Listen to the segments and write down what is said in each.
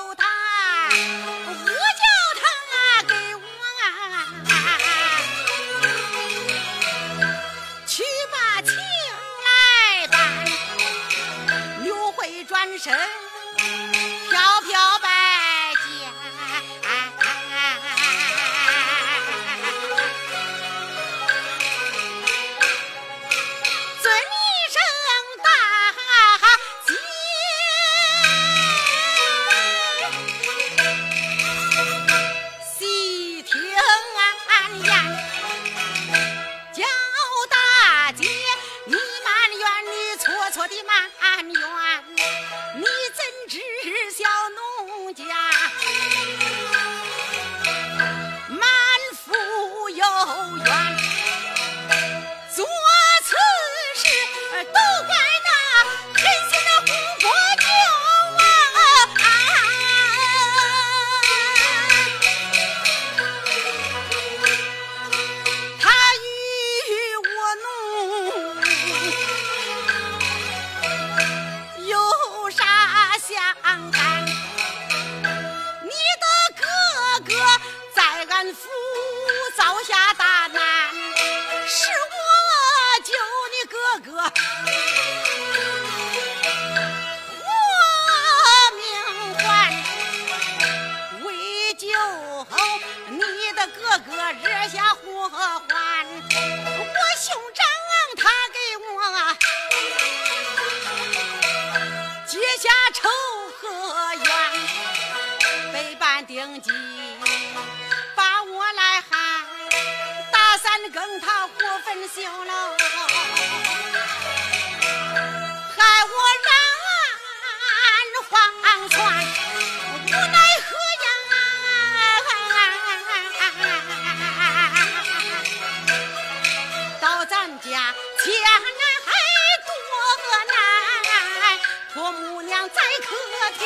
求他，我叫他给我去把情来办，又会转身。飘飘拜在俺府造下大难，是我救你哥哥。活命还，为救你的哥哥惹下祸患，我兄长他给我结下仇和怨，北半定计。更他过分休喽，害我染黄船，无奈何呀？到咱家前还多难，托母娘在客厅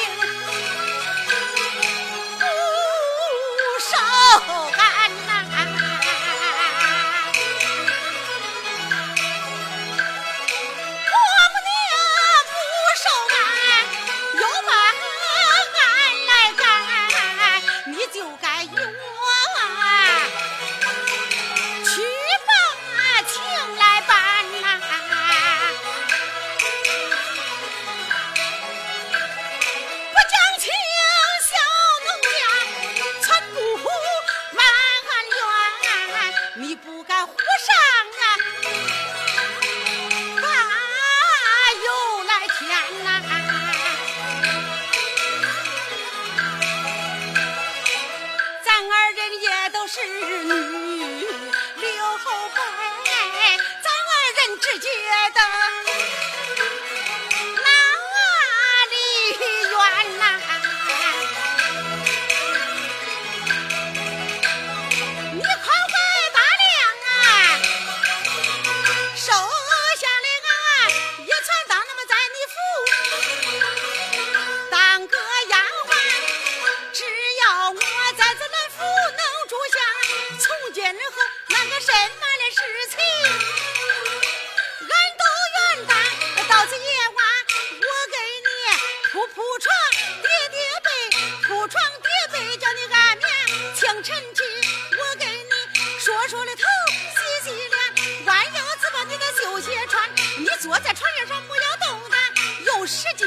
臣妾我给你梳梳了头洗洗脸弯腰子把你的绣鞋穿你坐在床沿上不要动弹又使劲